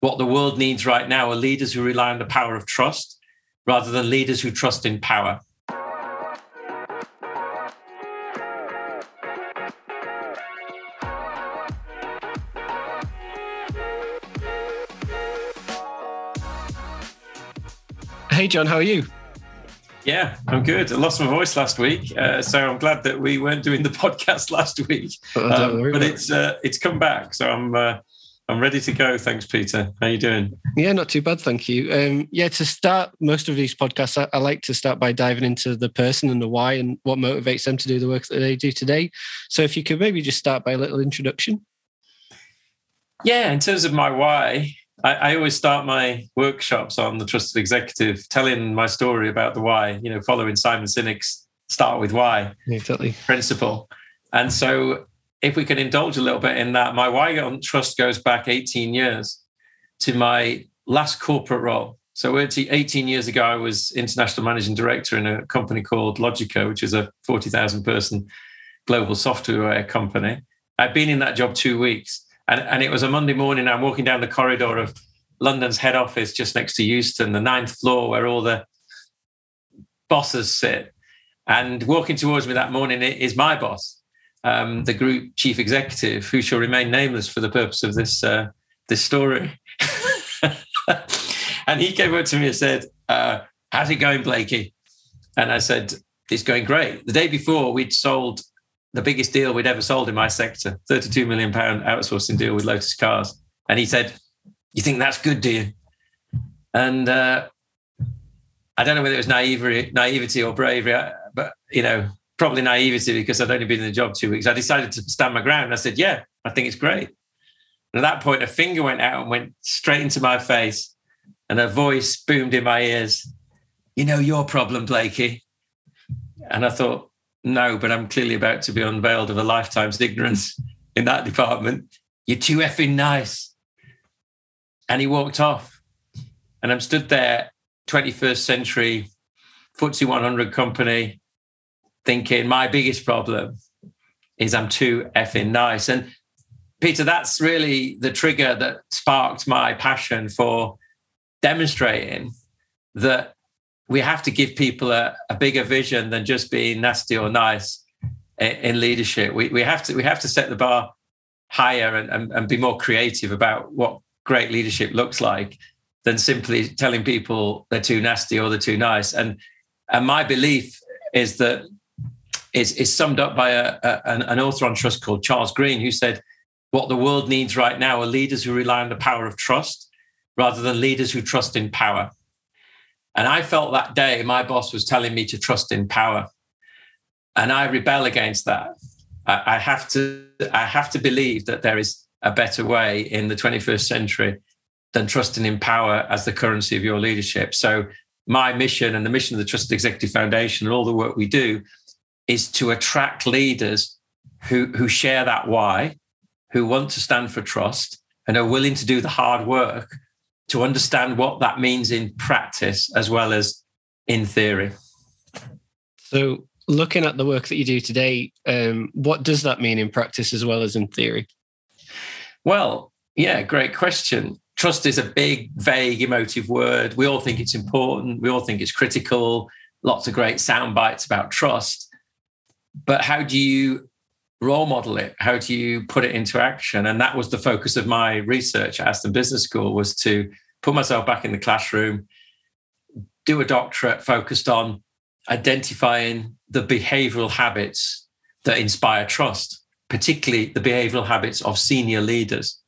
What the world needs right now are leaders who rely on the power of trust rather than leaders who trust in power. Hey, John, how are you? Yeah, I'm good. I lost my voice last week, uh, so I'm glad that we weren't doing the podcast last week. Oh, Um, but it's uh, it's come back, so I'm uh, I'm ready to go. Thanks, Peter. How are you doing? Yeah, not too bad, thank you. Um, yeah, to start most of these podcasts, I, I like to start by diving into the person and the why and what motivates them to do the work that they do today. So, if you could maybe just start by a little introduction. Yeah, in terms of my why, I, I always start my workshops on the trusted executive, telling my story about the why. You know, following Simon Sinek's "Start with Why" Exactly. principle. And so, if we can indulge a little bit in that, my on trust goes back 18 years to my last corporate role. So, it's 18 years ago, I was international managing director in a company called Logica, which is a 40,000 person global software company. I'd been in that job two weeks, and, and it was a Monday morning. I'm walking down the corridor of London's head office just next to Euston, the ninth floor where all the bosses sit. And walking towards me that morning is my boss, um, the group chief executive, who shall remain nameless for the purpose of this uh, this story. and he came up to me and said, uh, "How's it going, Blakey?" And I said, "It's going great." The day before, we'd sold the biggest deal we'd ever sold in my sector, thirty-two million pound outsourcing deal with Lotus Cars. And he said, "You think that's good, do you?" And uh, I don't know whether it was naivety, naivety or bravery, but you know, probably naivety because I'd only been in the job two weeks. I decided to stand my ground. I said, "Yeah, I think it's great." And at that point, a finger went out and went straight into my face, and a voice boomed in my ears. You know your problem, Blakey. And I thought, no, but I'm clearly about to be unveiled of a lifetime's ignorance in that department. You're too effing nice. And he walked off. And I'm stood there, 21st century FTSE 100 company, thinking my biggest problem is I'm too effing nice. And Peter, that's really the trigger that sparked my passion for demonstrating that we have to give people a, a bigger vision than just being nasty or nice in, in leadership. We, we have to we have to set the bar higher and, and, and be more creative about what great leadership looks like than simply telling people they're too nasty or they're too nice. And and my belief is that is, is summed up by a, a, an, author on trust called Charles Green, who said, "What the world needs right now are leaders who rely on the power of trust rather than leaders who trust in power." And I felt that day my boss was telling me to trust in power, and I rebel against that. I, I have to I have to believe that there is a better way in the 21st century than trusting in power as the currency of your leadership. So my mission and the mission of the Trusted Executive Foundation and all the work we do is to attract leaders who, who share that why, who want to stand for trust and are willing to do the hard work to understand what that means in practice as well as in theory. So, looking at the work that you do today, um, what does that mean in practice as well as in theory? Well, yeah, great question. Trust is a big, vague, emotive word. We all think it's important. We all think it's critical. Lots of great sound bites about trust. But how do you role model it? How do you put it into action? And that was the focus of my research at Aston Business School was to put myself back in the classroom, do a doctorate focused on identifying the behavioral habits that inspire trust, particularly the behavioral habits of senior leaders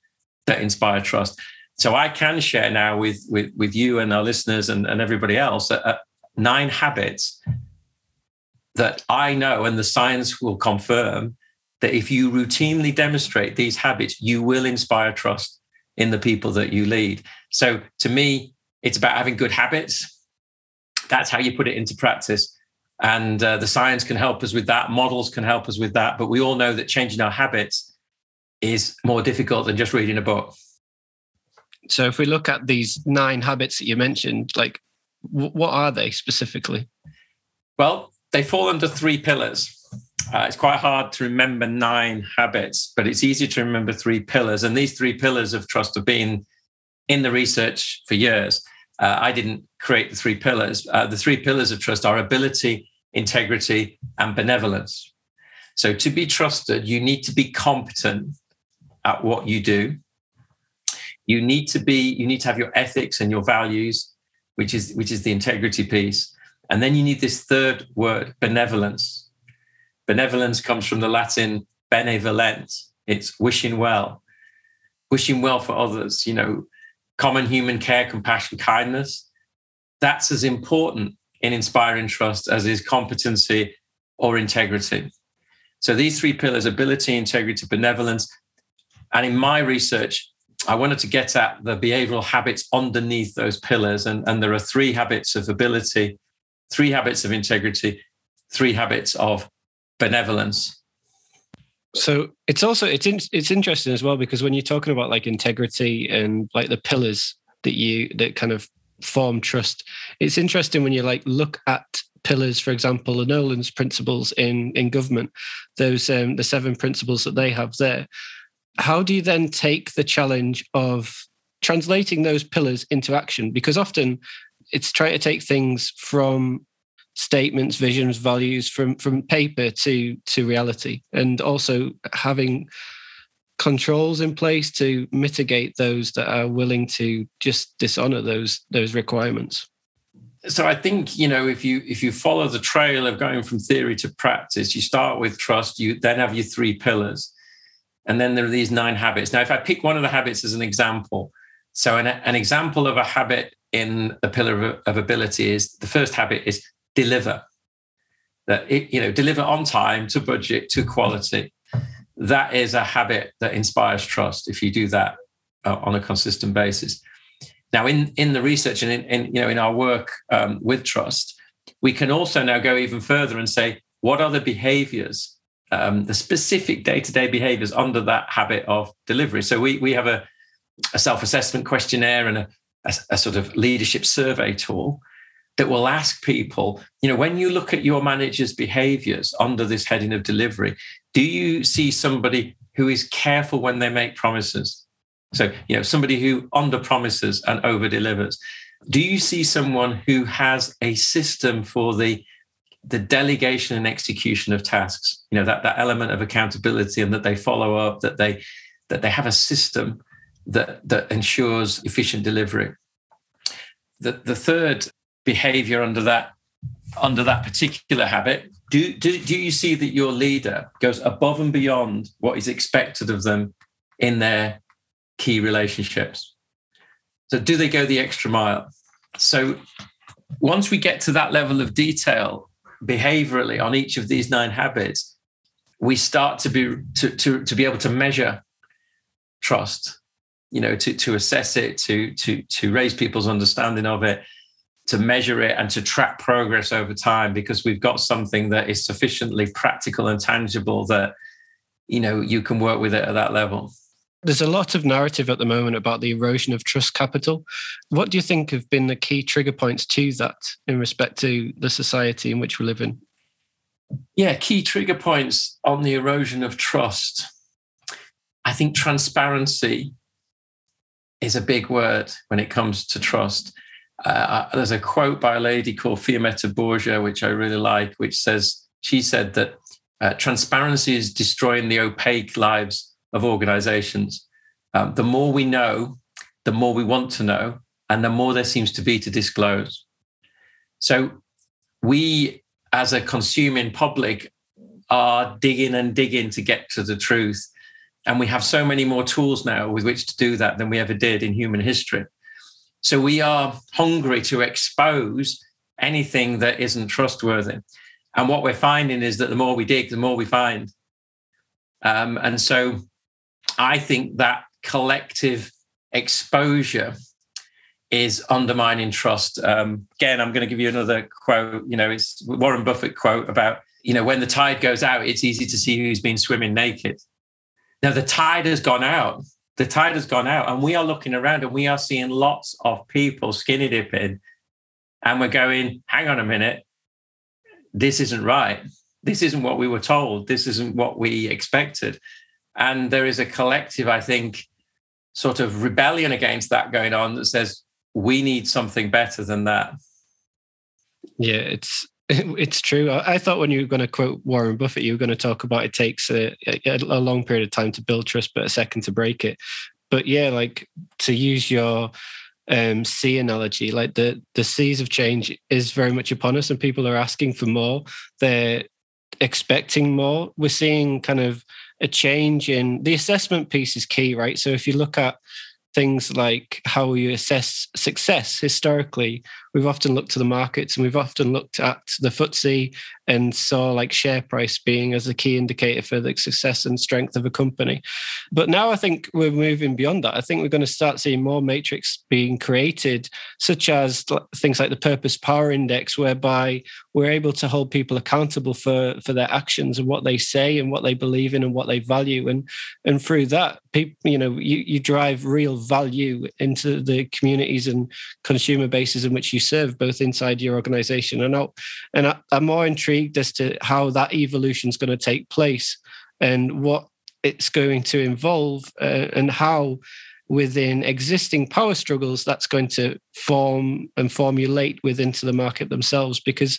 that inspire trust. So I can share now with with, with you and our listeners and, and everybody else uh, nine habits that I know and the science will confirm that if you routinely demonstrate these habits, you will inspire trust in the people that you lead. So to me, it's about having good habits. That's how you put it into practice. And uh, the science can help us with that, models can help us with that. But we all know that changing our habits is more difficult than just reading a book. So if we look at these nine habits that you mentioned, like w- what are they specifically? Well, they fall under three pillars. Uh, it's quite hard to remember nine habits, but it's easy to remember three pillars. And these three pillars of trust have been in the research for years. Uh, I didn't create the three pillars. Uh, the three pillars of trust are ability, integrity, and benevolence. So, to be trusted, you need to be competent at what you do. You need to be, you need to have your ethics and your values, which is which is the integrity piece. And then you need this third word, benevolence. Benevolence comes from the Latin benevolent. It's wishing well, wishing well for others, you know, common human care, compassion, kindness. That's as important in inspiring trust as is competency or integrity. So these three pillars ability, integrity, benevolence. And in my research, I wanted to get at the behavioral habits underneath those pillars. And, and there are three habits of ability, three habits of integrity, three habits of benevolence. So it's also it's in, it's interesting as well because when you're talking about like integrity and like the pillars that you that kind of form trust, it's interesting when you like look at pillars, for example, the Nolan's principles in in government, those um, the seven principles that they have there. How do you then take the challenge of translating those pillars into action? Because often it's trying to take things from statements, visions, values from from paper to to reality, and also having controls in place to mitigate those that are willing to just dishonor those those requirements. So i think you know if you if you follow the trail of going from theory to practice you start with trust you then have your three pillars and then there are these nine habits. Now if i pick one of the habits as an example so an, an example of a habit in the pillar of, ability is the first habit is deliver. That it, you know deliver on time to budget to quality. That is a habit that inspires trust if you do that uh, on a consistent basis. Now in in the research and in, in you know in our work um, with trust we can also now go even further and say what are the behaviors um, the specific day-to-day behaviors under that habit of delivery? So we we have a, a self-assessment questionnaire and a, a, a sort of leadership survey tool that will ask people, you know, when you look at your manager's behaviors under this heading of delivery, do you see somebody who is careful when they make promises? So, you know, somebody who under promises and over delivers. Do you see someone who has a system for the the delegation and execution of tasks? You know, that, that element of accountability and that they follow up, that they that they have a system that that ensures efficient delivery. The, the third behavior under that under that particular habit do, do, do you see that your leader goes above and beyond what is expected of them in their key relationships? So do they go the extra mile? So once we get to that level of detail behaviorally on each of these nine habits we start to be to, to, to be able to measure trust you know to, to assess it to to to raise people's understanding of it to measure it and to track progress over time because we've got something that is sufficiently practical and tangible that you know you can work with it at that level. There's a lot of narrative at the moment about the erosion of trust capital. What do you think have been the key trigger points to that in respect to the society in which we live in? Yeah key trigger points on the erosion of trust. I think transparency is a big word when it comes to trust uh, there's a quote by a lady called Fiammetta Borgia, which I really like, which says, she said that Uh, transparency is destroying the opaque lives of organizations. Um, the more we know, the more we want to know, and the more there seems to be to disclose. So we, as a consuming public, are digging and digging to get to the truth. And we have so many more tools now with which to do that than we ever did in human history. So we are hungry to expose anything that isn't trustworthy. And what we're finding is that the more we dig, the more we find. Um, and so I think that collective exposure is undermining trust. Um, again, I'm going to give you another quote. You know, it's Warren Buffett quote about, you know, when the tide goes out, it's easy to see who's been swimming naked. Now, the tide has gone out. The tide has gone out, and we are looking around and we are seeing lots of people skinny dipping. And we're going, hang on a minute, this isn't right. This isn't what we were told. This isn't what we expected. And there is a collective, I think, sort of rebellion against that going on that says we need something better than that. Yeah, it's it's true. I, thought when you were going to quote Warren Buffett, you were going to talk about it takes a, a, long period of time to build trust, but a second to break it. But yeah, like to use your um, sea analogy, like the the seas of change is very much upon us, and people are asking for more. They're expecting more. We're seeing kind of a change in the assessment piece is key, right? So if you look at things like how you assess success historically, we've often looked to the markets and we've often looked at the FTSE and saw like share price being as a key indicator for the success and strength of a company. But now I think we're moving beyond that. I think we're going to start seeing more matrix being created, such as things like the Purpose Power Index, whereby we're able to hold people accountable for, for their actions and what they say and what they believe in and what they value. And and through that, people, you know, you, you drive real value into the communities and consumer bases in which you serve, both inside your organization and out. And I, I'm more intrigued intrigued as to how that evolution is going to take place and what it's going to involve uh, and how within existing power struggles that's going to form and formulate within to the market themselves because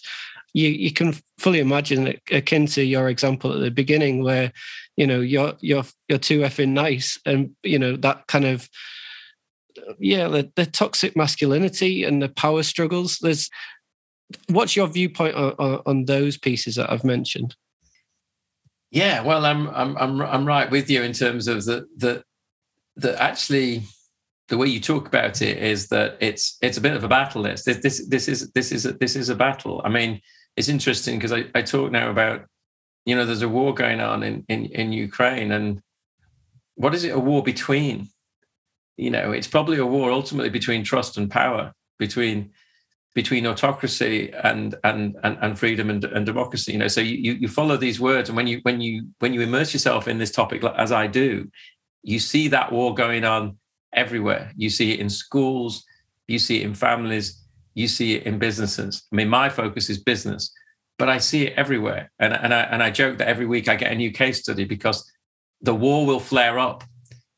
you, you can fully imagine akin to your example at the beginning where you know you're you're you're too effing nice and you know that kind of yeah the, the toxic masculinity and the power struggles there's what's your viewpoint on, on, on those pieces that I've mentioned? Yeah, well, I'm I'm I'm I'm right with you in terms of the the the actually the way you talk about it is that it's it's a bit of a battle. This this this, this is this is a, this is a battle. I mean, it's interesting because I, I talk now about you know there's a war going on in, in in Ukraine and what is it a war between? You know, it's probably a war ultimately between trust and power between between autocracy and and and, and freedom and, and democracy you know. So you you follow these words and when you when you when you immerse yourself in this topic as i do you see that war going on everywhere. You see it in schools you see it in families you see it in businesses. I mean my focus is business but i see it everywhere. And, and i and i joke that every week i get a new case study because the war will flare up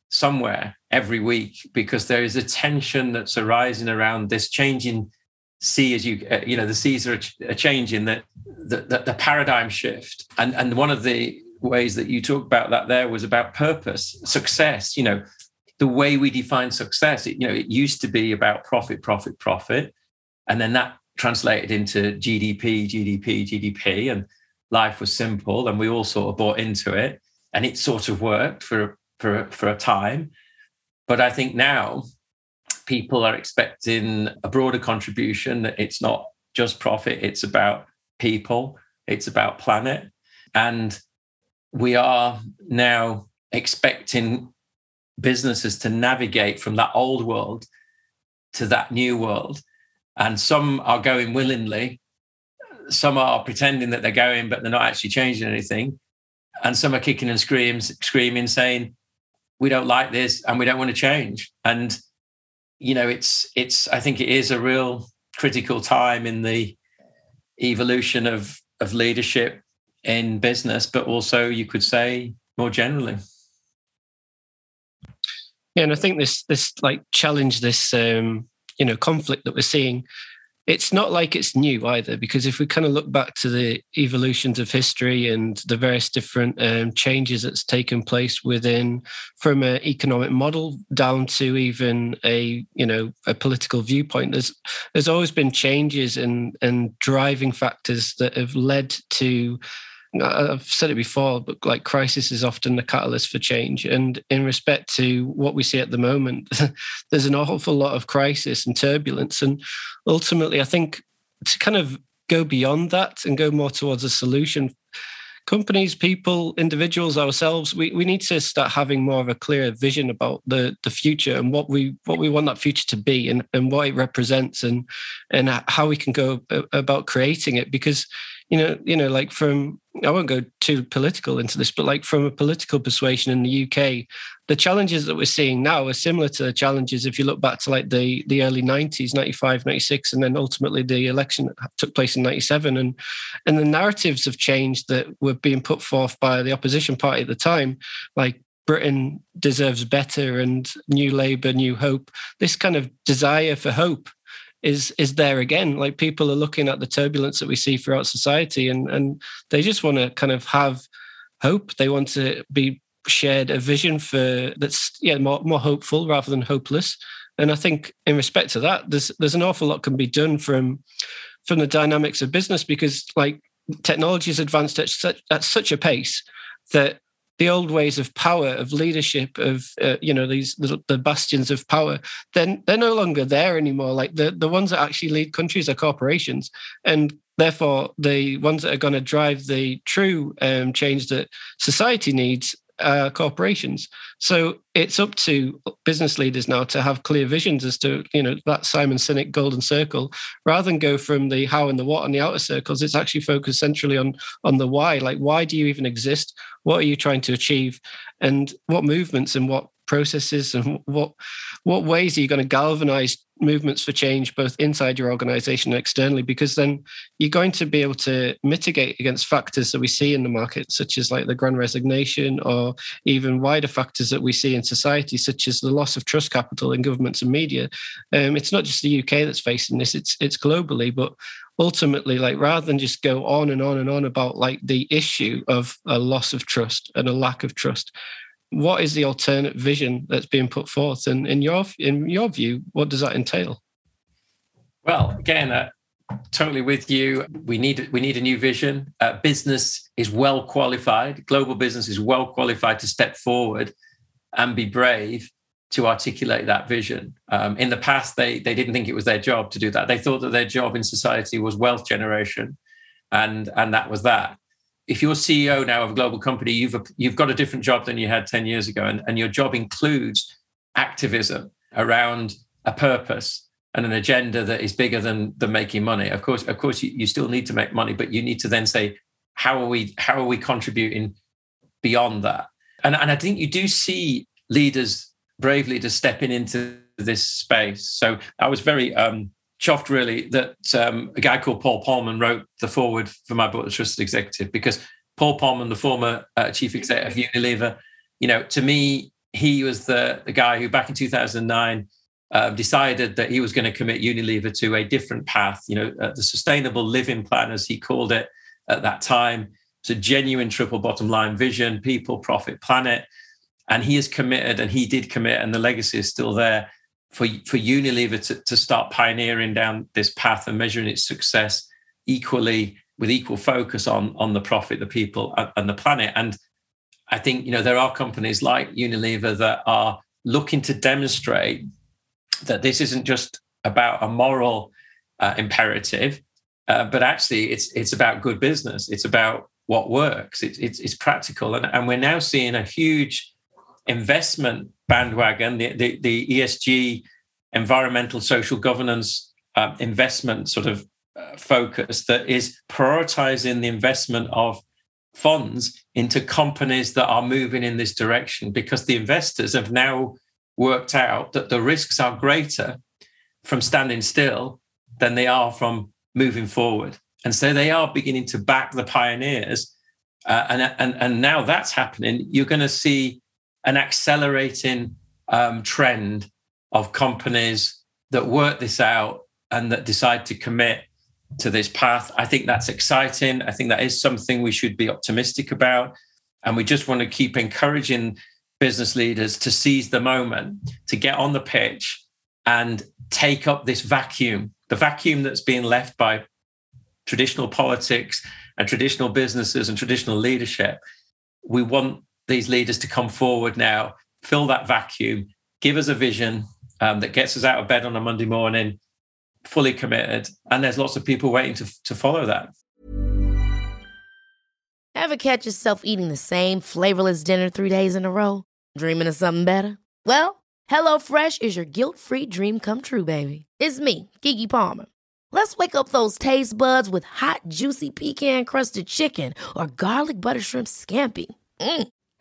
somewhere every week because there is a tension that's arising around this changing sea as you uh, you know the seas are a, changing that the, the, the paradigm shift. And and one of the ways that you talked about that there was about purpose success you know the way we define success it, you know it used to be about profit profit profit. And then that translated into gdp gdp gdp and life was simple and we all sort of bought into it. And it sort of worked for for for a time but i think now people are expecting a broader contribution. It's not just profit, it's about people, it's about planet. And we are now expecting businesses to navigate from that old world to that new world. And some are going willingly, some are pretending that they're going, but they're not actually changing anything. And some are kicking and screaming, screaming, saying, We don't like this and we don't want to change. And you know, it's it's. I think it is a real critical time in the evolution of of leadership in business, but also you could say more generally. Yeah, and I think this this like challenge, this um, you know conflict that we're seeing it's not like it's new either, because if we kind of look back to the evolutions of history and the various different um, changes that's taken place within, from an economic model down to even a you know a political viewpoint, there's there's always been changes and and driving factors that have led to I've said it before, but like crisis is often the catalyst for change. And in respect to what we see at the moment, there's an awful lot of crisis and turbulence. And ultimately, I think to kind of go beyond that and go more towards a solution, companies, people, individuals, ourselves, we, we need to start having more of a clear vision about the, the future and what we what we want that future to be and, and what it represents and and how we can go about creating it. Because you know, you know, like from I won't go too political into this, but like from a political persuasion in the UK, the challenges that we're seeing now are similar to the challenges if you look back to like the the early 90s, 95, 96, and then ultimately the election that took place in 97. And and the narratives have changed that were being put forth by the opposition party at the time, like Britain deserves better and new Labour, new hope. This kind of desire for hope is is there again. Like people are looking at the turbulence that we see throughout society, and and they just want to kind of have hope. They want to be shared a vision for that's yeah more more hopeful rather than hopeless. And I think in respect to that, there's there's an awful lot can be done from from the dynamics of business because like technology has advanced at such at such a pace that the old ways of power, of leadership, of uh, you know these the, the, bastions of power, then they're no longer there anymore. Like the the ones that actually lead countries are corporations, and therefore the ones that are going to drive the true um, change that society needs uh, corporations. So it's up to business leaders now to have clear visions as to you know that Simon Sinek golden circle, rather than go from the how and the what and the outer circles. It's actually focused centrally on on the why. Like why do you even exist? What are you trying to achieve? And what movements and what processes and what what ways are you going to galvanize movements for change both inside your organization and externally because then you're going to be able to mitigate against factors that we see in the market such as like the grand resignation or even wider factors that we see in society such as the loss of trust capital in governments and media. Um, it's not just the uk that's facing this it's it's globally but ultimately like rather than just go on and on and on about like the issue of a loss of trust and a lack of trust what is the alternate vision that's being put forth? And in your in your view what does that entail? Well again uh, totally with you. We need we need a new vision. Uh, business is well qualified. Global business is well qualified to step forward and be brave to articulate that vision. Um, in the past they they didn't think it was their job to do that. They thought that their job in society was wealth generation and and that was that if you're CEO now of a global company, you've you've got a different job than you had 10 years ago. And, and your job includes activism around a purpose and an agenda that is bigger than the making money. Of course, of course, you, you still need to make money, but you need to then say, how are we how are we contributing beyond that? And, and I think you do see leaders, brave leaders stepping into this space. So I was very um, chuffed really that um, a guy called Paul Polman wrote the foreword for my book, The Trusted Executive, because Paul Polman, the former uh, chief executive of Unilever, you know, to me, he was the, the guy who back in 2009 uh, decided that he was going to commit Unilever to a different path, you know, uh, the sustainable living plan, as he called it at that time. It's a genuine triple bottom line vision, people, profit, planet. And he is committed and he did commit, and the legacy is still there for, for Unilever to, to start pioneering down this path and measuring its success equally with equal focus on, on the profit, the people, and the planet. And I think you know there are companies like Unilever that are looking to demonstrate that this isn't just about a moral uh, imperative, uh, but actually it's it's about good business. It's about what works. It's it's, it's practical, and, and we're now seeing a huge investment bandwagon, the, the, the ESG, environmental social governance uh, investment sort of uh, focus that is prioritizing the investment of funds into companies that are moving in this direction because the investors have now worked out that the risks are greater from standing still than they are from moving forward. And so they are beginning to back the pioneers. Uh, and, and, and now that's happening. You're going to see an accelerating um, trend of companies that work this out and that decide to commit to this path. I think that's exciting. I think that is something we should be optimistic about. And we just want to keep encouraging business leaders to seize the moment, to get on the pitch and take up this vacuum, the vacuum that's being left by traditional politics and traditional businesses and traditional leadership. We want these leaders to come forward now, fill that vacuum, give us a vision um, that gets us out of bed on a Monday morning, fully committed. And there's lots of people waiting to, to follow that. Ever catch yourself eating the same flavorless dinner three days in a row? Dreaming of something better? Well, HelloFresh is your guilt free dream come true, baby. It's me, Keke Palmer. Let's wake up those taste buds with hot, juicy pecan crusted chicken or garlic butter shrimp scampi. Mm.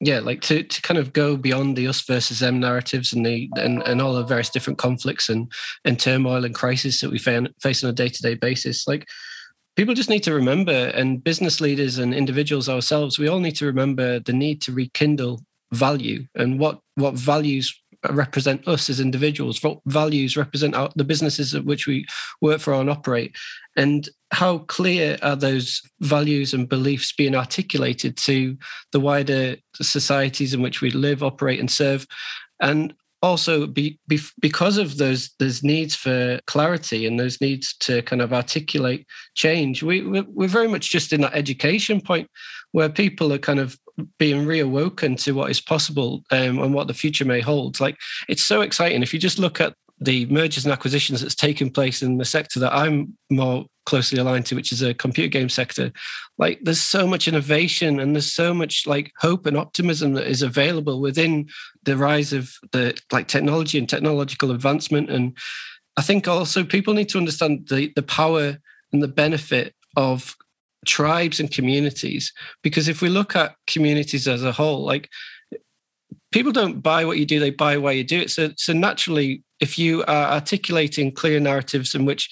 yeah, like to to kind of go beyond the us versus them narratives and the and, and all the various different conflicts and and turmoil and crisis that we face on a day to day basis. Like people just need to remember, and business leaders and individuals ourselves, we all need to remember the need to rekindle value and what what values represent us as individuals, what values represent our, the businesses at which we work for and operate, and how clear are those values and beliefs being articulated to the wider societies in which we live, operate, and serve, and also be, be, because of those those needs for clarity and those needs to kind of articulate change we we're very much just in that education point where people are kind of being reawoken to what is possible um, and what the future may hold. Like it's so exciting. If you just look at the mergers and acquisitions that's taken place in the sector that I'm more closely aligned to, which is a computer game sector, like there's so much innovation and there's so much like hope and optimism that is available within the rise of the like technology and technological advancement. And I think also people need to understand the the power and the benefit of tribes and communities because if we look at communities as a whole like people don't buy what you do they buy why you do it so so naturally if you are articulating clear narratives in which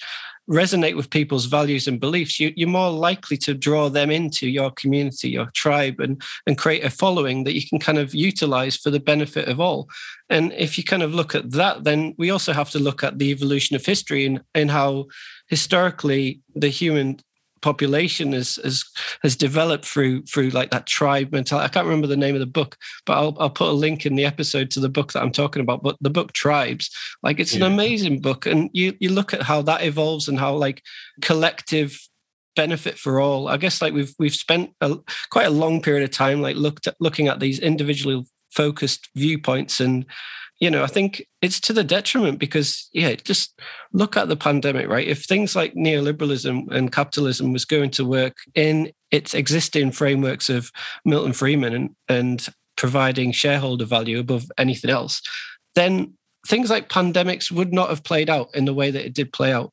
resonate with people's values and beliefs, you, are more likely to draw them into your community, your tribe, and, and create a following that you can kind of utilize for the benefit of all. And if you kind of look at that, then we also have to look at the evolution of history and, and how historically the human population has has has developed through through like that tribe mentality. I can't remember the name of the book, but I'll I'll put a link in the episode to the book that I'm talking about. But the book Tribes, like it's yeah. an amazing book, and you you look at how that evolves and how like collective benefit for all. I guess like we've we've spent a, quite a long period of time like looked at looking at these individually focused viewpoints and you know, I think it's to the detriment because, yeah, just look at the pandemic, right? If things like neoliberalism and capitalism was going to work in its existing frameworks of Milton Friedman and, and providing shareholder value above anything else, then things like pandemics would not have played out in the way that it did play out.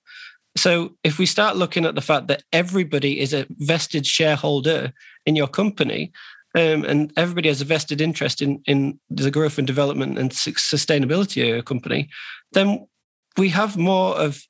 So if we start looking at the fact that everybody is a vested shareholder in your company, um, and everybody has a vested interest in in the growth and development and sustainability of a company, then we have more of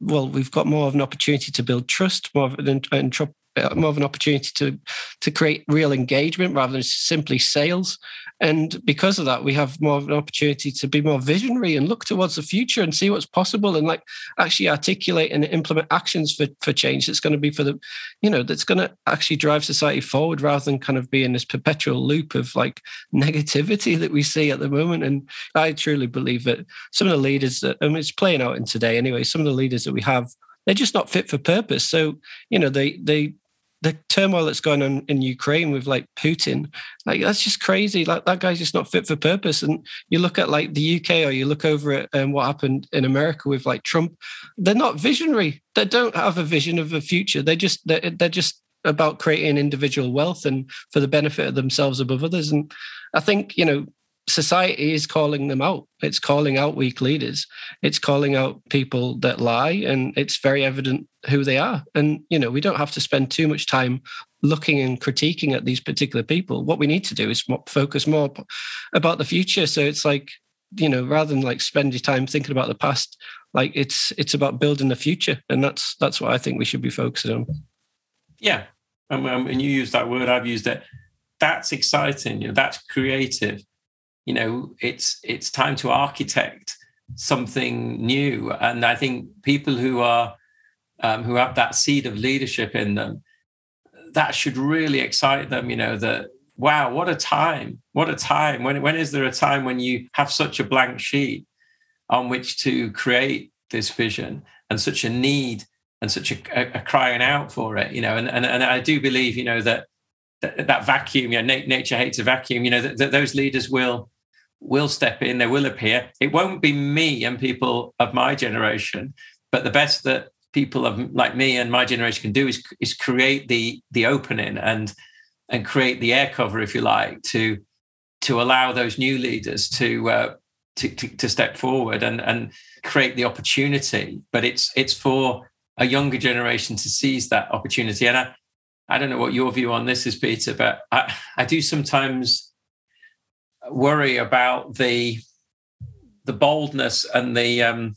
well, we've got more of an opportunity to build trust, more of an, Uh, more of an opportunity to to create real engagement rather than simply sales. And because of that, we have more of an opportunity to be more visionary and look towards the future and see what's possible and like actually articulate and implement actions for, for change that's going to be for the, you know, that's going to actually drive society forward rather than kind of be in this perpetual loop of like negativity that we see at the moment. And I truly believe that some of the leaders that, I mean, it's playing out in today anyway, some of the leaders that we have they're just not fit for purpose. So, you know, they they the turmoil that's going on in Ukraine with like Putin, like that's just crazy. Like that guy's just not fit for purpose. And you look at like the UK or you look over at um, what happened in America with like Trump, they're not visionary. They don't have a vision of a future. They just they're, they're just about creating individual wealth and for the benefit of themselves above others. And I think you know society is calling them out. It's calling out weak leaders. It's calling out people that lie, and it's very evident who they are. And you know, we don't have to spend too much time looking and critiquing at these particular people. What we need to do is focus more about the future. So it's like you know, rather than like spend your time thinking about the past, like it's it's about building the future, and that's that's what I think we should be focusing on. Yeah, um, um, and you use that word. I've used it. That's exciting. You know, that's creative you know it's it's time to architect something new. And i think people who are um, who have that seed of leadership in them that should really excite them you know that wow what a time what a time. When when is there a time when you have such a blank sheet on which to create this vision and such a need and such a, a, crying out for it you know? And, and and i do believe you know that that, that vacuum you know nature hates a vacuum you know that, that those leaders will will step in, they will appear. It won't be me and people of my generation, but the best that people of like me and my generation can do is is create the the opening and and create the air cover, if you like, to to allow those new leaders to uh, to, to, to step forward and and create the opportunity. But it's it's for a younger generation to seize that opportunity. And I, I don't know what your view on this is, Peter, but I, I do sometimes worry about the the boldness and the um,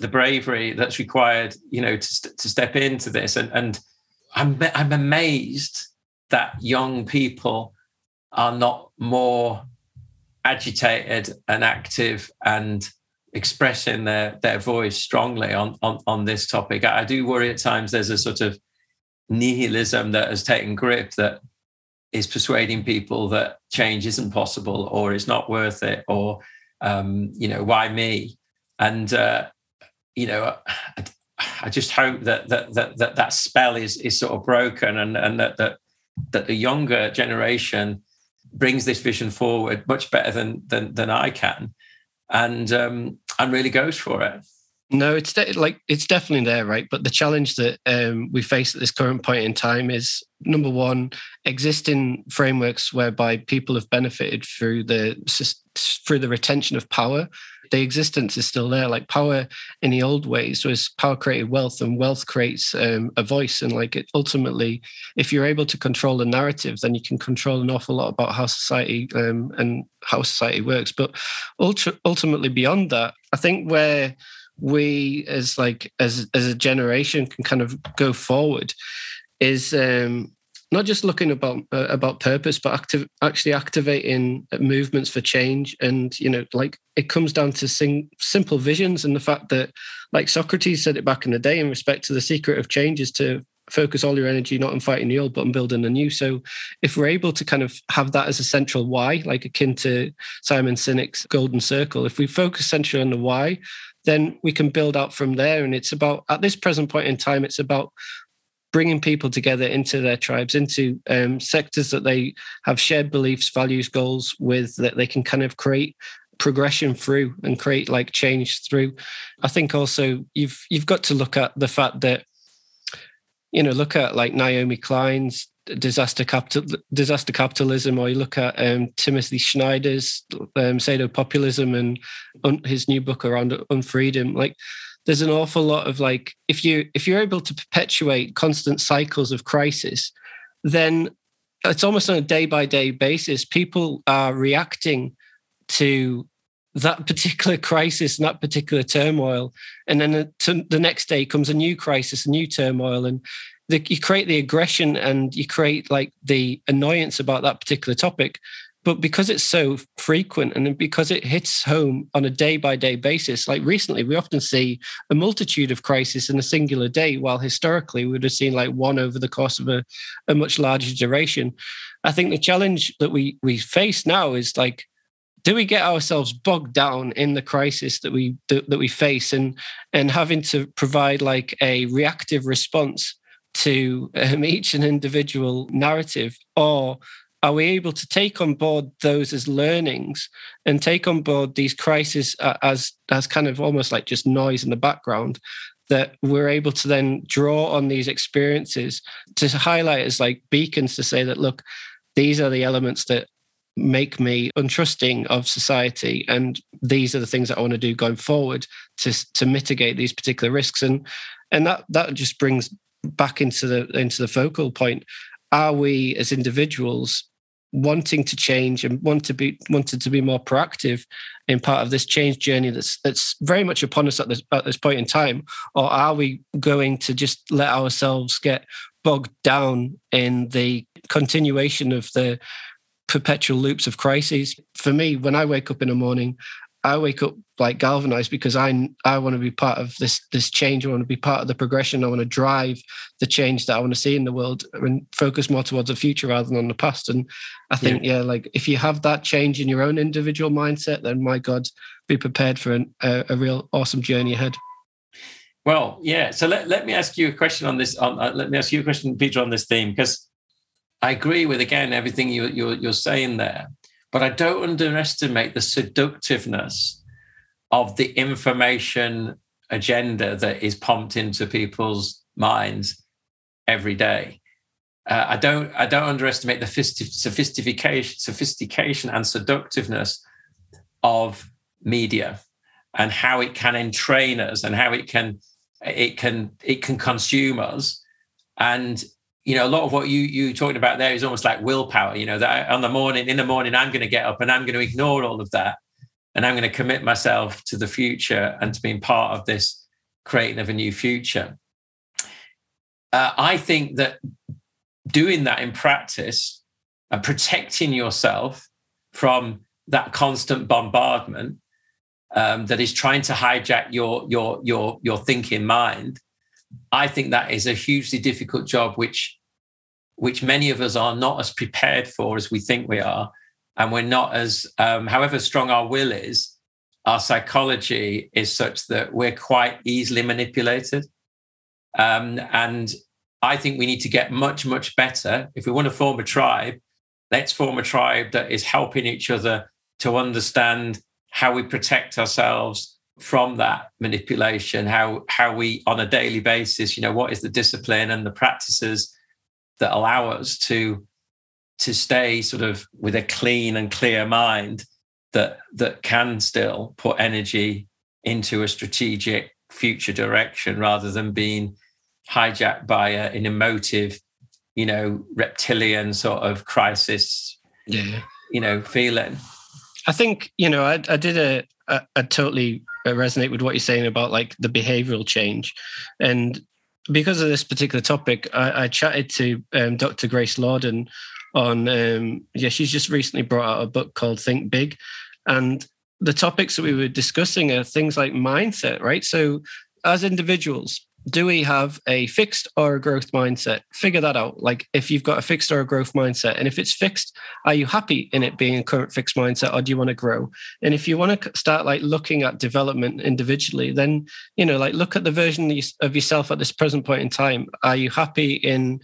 the bravery that's required, you know, to, to step into this. And, and I'm I'm amazed that young people are not more agitated and active and expressing their their voice strongly on on on this topic. I, I do worry at times there's a sort of nihilism that has taken grip that is persuading people that change isn't possible or it's not worth it or um, you know why me and uh, you know I, I, just hope that that that that, that spell is is sort of broken and and that that that the younger generation brings this vision forward much better than than, than I can and um, and really goes for it. No, it's de- like it's definitely there, right? But the challenge that um, we face at this current point in time is number one, existing frameworks whereby people have benefited through the through the retention of power. The existence is still there. Like power in the old ways was power created wealth, and wealth creates um, a voice. And like it, ultimately, if you're able to control the narrative, then you can control an awful lot about how society um, and how society works. But ultra- ultimately, beyond that, I think where we as like as as a generation can kind of go forward is um not just looking about uh, about purpose but active, actually activating movements for change. And you know like it comes down to sing, simple visions and the fact that like socrates said it back in the day in respect to the secret of change is to focus all your energy not on fighting the old but on building the new. So if we're able to kind of have that as a central why like akin to simon sinek's golden circle if we focus centrally on the why then we can build out from there. And it's about, at this present point in time, it's about bringing people together into their tribes, into um, sectors that they have shared beliefs, values, goals with, that they can kind of create progression through and create like change through. I think also you've you've got to look at the fact that you know look at like Naomi Klein's disaster capital disaster capitalism, or you look at um, Timothy Snyder's um, pseudo populism and un- his new book around unfreedom. Like, there's an awful lot of like if you if you're able to perpetuate constant cycles of crisis, then it's almost on a day by day basis. People are reacting to that particular crisis and that particular turmoil. And then the, the next day comes a new crisis, a new turmoil. And the, you create the aggression and you create like the annoyance about that particular topic. But because it's so frequent and because it hits home on a day by day basis, like recently, we often see a multitude of crises in a singular day, while historically we would have seen like one over the course of a, a much larger duration. I think the challenge that we we face now is like do we get ourselves bogged down in the crisis that we that, that we face and and having to provide like a reactive response to um, each an individual narrative or are we able to take on board those as learnings and take on board these crises as as kind of almost like just noise in the background that we're able to then draw on these experiences to highlight as like beacons to say that look these are the elements that make me untrusting of society and these are the things that i want to do going forward to to mitigate these particular risks. And and that that just brings back into the into the focal point are we as individuals wanting to change and want to be wanted to be more proactive in part of this change journey that's that's very much upon us at this at this point in time or are we going to just let ourselves get bogged down in the continuation of the perpetual loops of crises. For me, when I wake up in the morning, I wake up like galvanized because I I want to be part of this this change. I want to be part of the progression. I want to drive the change that I want to see in the world and focus more towards the future rather than on the past. And I think yeah, yeah like if you have that change in your own individual mindset, then my God, be prepared for an, a, a real awesome journey ahead. Well, yeah. So let, let me ask you a question on this. On, uh, let me ask you a question, Peter, on this theme because I agree with again everything you, you're, you're saying there, but I don't underestimate the seductiveness of the information agenda that is pumped into people's minds every day. Uh, I don't I don't underestimate the sophistication sophistication and seductiveness of media and how it can entrain us and how it can it can it can consume us and you know, a lot of what you you talking about there is almost like willpower. You know, that on the morning, in the morning, I'm going to get up and I'm going to ignore all of that, and I'm going to commit myself to the future and to being part of this creating of a new future. Uh, I think that doing that in practice and protecting yourself from that constant bombardment um, that is trying to hijack your your your your thinking mind I think that is a hugely difficult job, which which many of us are not as prepared for as we think we are, and we're not as um, however strong our will is, our psychology is such that we're quite easily manipulated, um, and I think we need to get much much better if we want to form a tribe. Let's form a tribe that is helping each other to understand how we protect ourselves from that manipulation how how we on a daily basis you know what is the discipline and the practices that allow us to to stay sort of with a clean and clear mind that that can still put energy into a strategic future direction rather than being hijacked by a, an emotive you know reptilian sort of crisis yeah you know feeling i think you know i, I did a, a, a totally resonate with what you're saying about like the behavioral change. And because of this particular topic, I, I chatted to um, Dr. Grace Lordan on, um, yeah, she's just recently brought out a book called Think Big. And the topics that we were discussing are things like mindset, right? So as individuals, do we have a fixed or a growth mindset? Figure that out. Like if you've got a fixed or a growth mindset, and if it's fixed, are you happy in it being a current fixed mindset, or do you want to grow? And if you want to start like looking at development individually, then you know, like look at the version of yourself at this present point in time. Are you happy in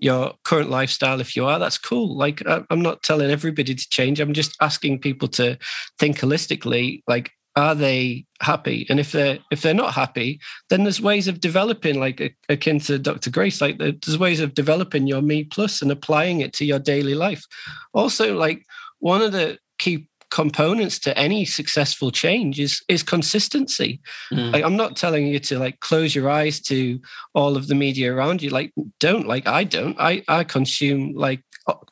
your current lifestyle if you are that's cool like i'm not telling everybody to change i'm just asking people to think holistically like are they happy? And if they're if they're not happy then there's ways of developing like akin to dr grace like there's ways of developing your me plus and applying it to your daily life. Also like one of the key components to any successful change is is consistency. Mm. like i'm not telling you to like close your eyes to all of the media around you. Like don't like i don't. I i consume like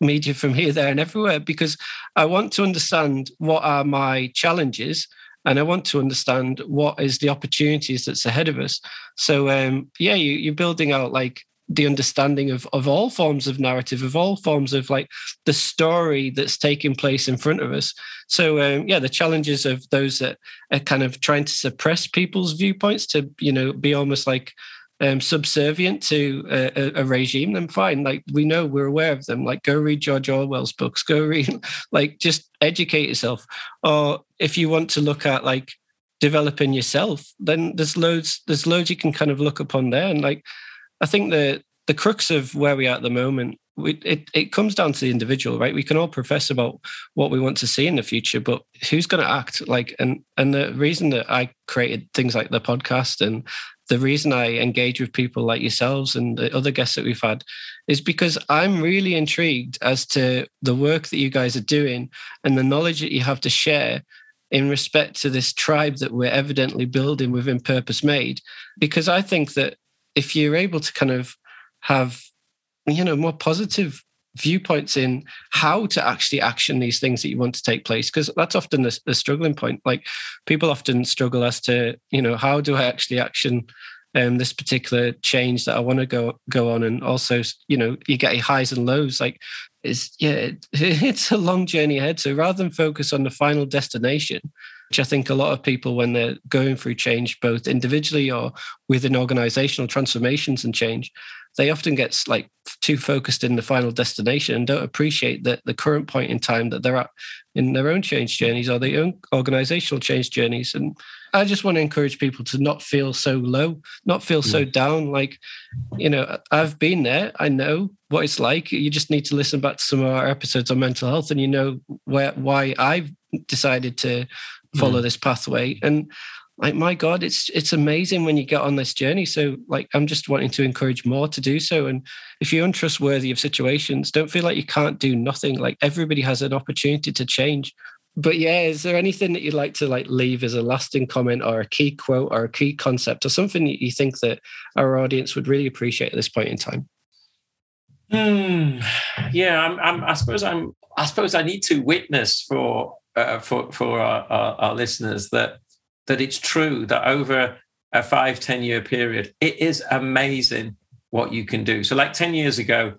media from here there and everywhere because i want to understand what are my challenges and I want to understand what is the opportunities that's ahead of us. So um, yeah, you, you're building out like the understanding of of all forms of narrative, of all forms of like the story that's taking place in front of us. So um, yeah, the challenges of those that are kind of trying to suppress people's viewpoints to you know be almost like um, subservient to a, a, regime, then fine. Like we know, we're aware of them. Like go read George Orwell's books. Go read, like just educate yourself. Or if you want to look at like developing yourself, then there's loads. There's loads you can kind of look upon there. And like, I think the the crux of where we are at the moment, we, it it comes down to the individual, right? We can all profess about what we want to see in the future, but who's going to act? Like, and and the reason that I created things like the podcast and the reason I engage with people like yourselves and the other guests that we've had is because I'm really intrigued as to the work that you guys are doing and the knowledge that you have to share in respect to this tribe that we're evidently building within Purpose Made. Because I think that if you're able to kind of have, you know, more positive viewpoints in how to actually action these things that you want to take place because that's often the, the, struggling point. Like people often struggle as to you know how do i actually action um, this particular change that i want to go go on? And also you know you get highs and lows. Like it's yeah it, it's a long journey ahead. So rather than focus on the final destination which I think a lot of people, when they're going through change, both individually or within organizational transformations and change, they often get like too focused in the final destination and don't appreciate that the current point in time that they're at in their own change journeys or their own organizational change journeys. And I just want to encourage people to not feel so low, not feel so mm. down. Like, you know, I've been there. I know what it's like. You just need to listen back to some of our episodes on mental health and you know where why I've decided to follow mm. this pathway. And like my god it's it's amazing when you get on this journey so like i'm just wanting to encourage more to do so and if you're untrustworthy of situations don't feel like you can't do nothing like everybody has an opportunity to change but yeah is there anything that you'd like to like leave as a lasting comment or a key quote or a key concept or something that you think that our audience would really appreciate at this point in time hmm. yeah I'm, I'm, i suppose i'm i suppose i need to witness for uh, for for our, our, our listeners that that it's true that over a five ten year period, it is amazing what you can do. So, like 10 years ago,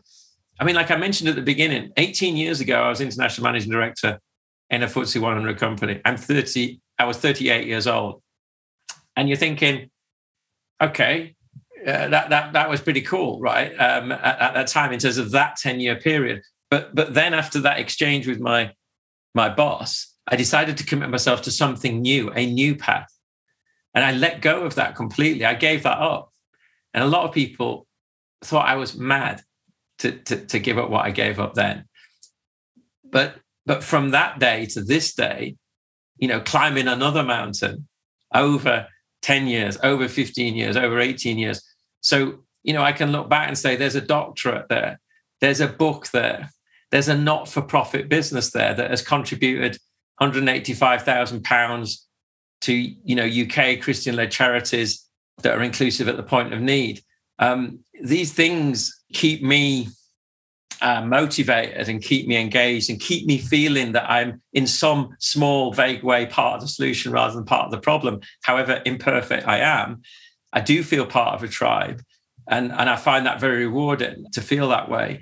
I mean, like I mentioned at the beginning, 18 years ago, I was international managing director in a FTSE 100 company. I'm 30, I was 38 years old. And you're thinking, okay, uh, that, that, that was pretty cool, right? Um, at, at that time, in terms of that 10 year period. But, but then after that exchange with my, my boss, I decided to commit myself to something new, a new path. And I let go of that completely. I gave that up. And a lot of people thought I was mad to, to, to give up what I gave up then. But but from that day to this day, you know, climbing another mountain over 10 years, over 15 years, over 18 years. So, you know, I can look back and say there's a doctorate there, there's a book there, there's a not for profit business there that has contributed 185,000 pounds to you know UK Christian-led charities that are inclusive at the point of need. Um, these things keep me uh, motivated and keep me engaged and keep me feeling that I'm in some small, vague way part of the solution rather than part of the problem. However imperfect I am, I do feel part of a tribe, and and I find that very rewarding to feel that way.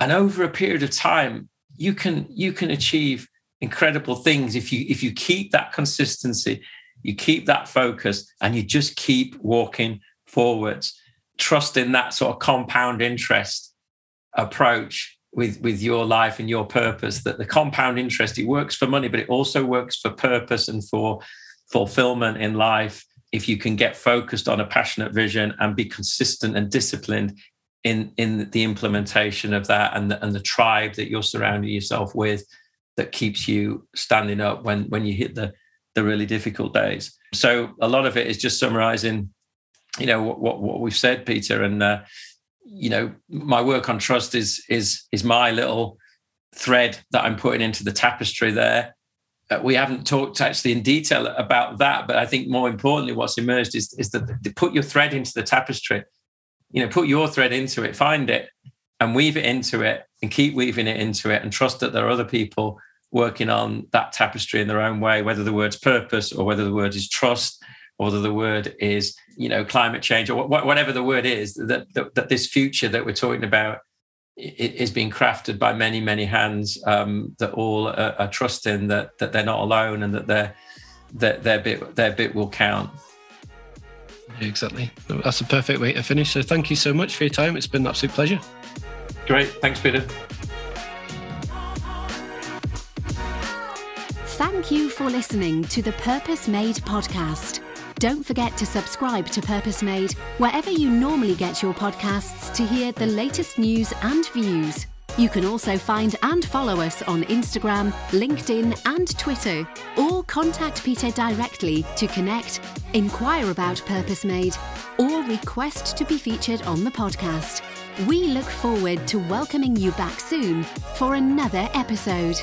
And over a period of time, you can you can achieve incredible things if you if you keep that consistency you keep that focus and you just keep walking forwards. Trusting that sort of compound interest approach with with your life and your purpose that the compound interest it works for money but it also works for purpose and for fulfillment in life. If you can get focused on a passionate vision and be consistent and disciplined in in the implementation of that and the, and the tribe that you're surrounding yourself with that keeps you standing up when when you hit the the really difficult days. So a lot of it is just summarizing, you know, what what, what we've said, Peter, and uh, you know, my work on trust is is is my little thread that I'm putting into the tapestry there. Uh, we haven't talked actually in detail about that, but I think more importantly, what's emerged is is that put your thread into the tapestry. You know, put your thread into it, find it, and weave it into it, and keep weaving it into it, and trust that there are other people working on that tapestry in their own way, whether the word's purpose or whether the word is trust or whether the word is, you know, climate change or whatever the word is, that, that, that this future that we're talking about is being crafted by many, many hands um, that all are, are, trusting that that they're not alone and that their that their bit their bit will count. Exactly. That's a perfect way to finish. So thank you so much for your time. It's been an absolute pleasure. Great. Thanks, Peter. Thank you for listening to the Purpose Made podcast. Don't forget to subscribe to Purpose Made wherever you normally get your podcasts to hear the latest news and views. You can also find and follow us on Instagram, LinkedIn, and Twitter, or contact Peter directly to connect, inquire about Purpose Made, or request to be featured on the podcast. We look forward to welcoming you back soon for another episode.